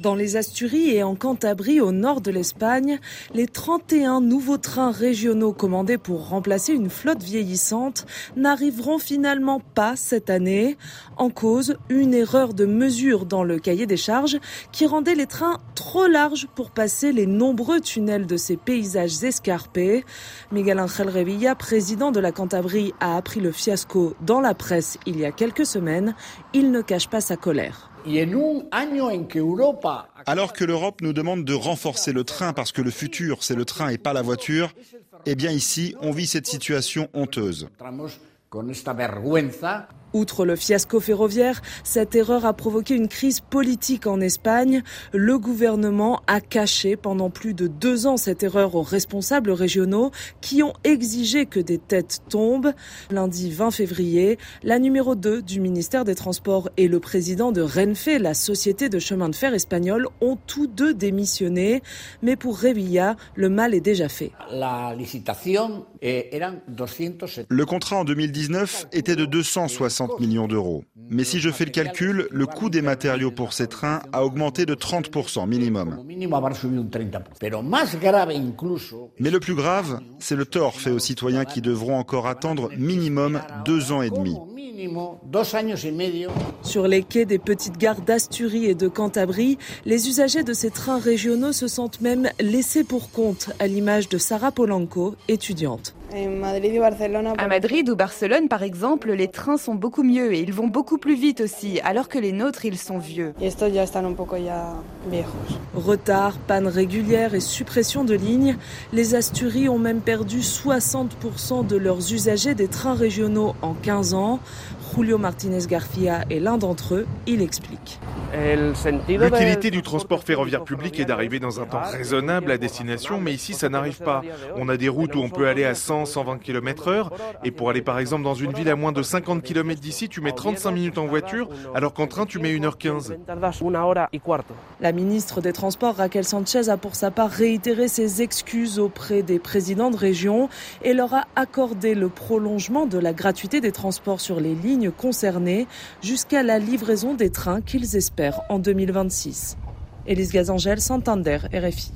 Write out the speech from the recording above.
Dans les Asturies et en Cantabrie, au nord de l'Espagne, les 31 nouveaux trains régionaux commandés pour remplacer une flotte vieillissante n'arriveront finalement pas cette année. En cause, une erreur de mesure dans le cahier des charges qui rendait les trains trop larges pour passer les nombreux tunnels de ces paysages escarpés. Miguel Ángel Revilla, président de la Cantabrie, a appris le fiasco dans la presse il y a quelques semaines. Il ne cache pas sa colère. Alors que l'Europe nous demande de renforcer le train parce que le futur, c'est le train et pas la voiture, eh bien ici, on vit cette situation honteuse. Outre le fiasco ferroviaire, cette erreur a provoqué une crise politique en Espagne. Le gouvernement a caché pendant plus de deux ans cette erreur aux responsables régionaux qui ont exigé que des têtes tombent. Lundi 20 février, la numéro 2 du ministère des Transports et le président de Renfe, la société de chemin de fer espagnole, ont tous deux démissionné. Mais pour Revilla, le mal est déjà fait. Eh, le contrat en 2019 était de 260 millions d'euros. Mais si je fais le calcul, le coût des matériaux pour ces trains a augmenté de 30% minimum. Mais le plus grave, c'est le tort fait aux citoyens qui devront encore attendre minimum deux ans et demi. Sur les quais des petites gares d'Asturie et de Cantabrie, les usagers de ces trains régionaux se sentent même laissés pour compte, à l'image de Sarah Polanco, étudiante. À Madrid ou Barcelone, par exemple, les trains sont beaucoup mieux et ils vont beaucoup plus vite aussi, alors que les nôtres, ils sont vieux. Retard, panne régulière et suppression de lignes, les Asturies ont même perdu 60% de leurs usagers des trains régionaux en 15 ans. Julio Martinez Garcia est l'un d'entre eux, il explique. L'utilité du transport ferroviaire public est d'arriver dans un temps raisonnable à destination, mais ici ça n'arrive pas. On a des routes où on peut aller à 100, 120 km heure, et pour aller par exemple dans une ville à moins de 50 km d'ici, tu mets 35 minutes en voiture, alors qu'en train tu mets 1h15. La ministre des Transports, Raquel Sanchez, a pour sa part réitéré ses excuses auprès des présidents de région et leur a accordé le prolongement de la gratuité des transports sur les lignes concernées jusqu'à la livraison des trains qu'ils espèrent en 2026. Élise Gazangel, Santander, RFI.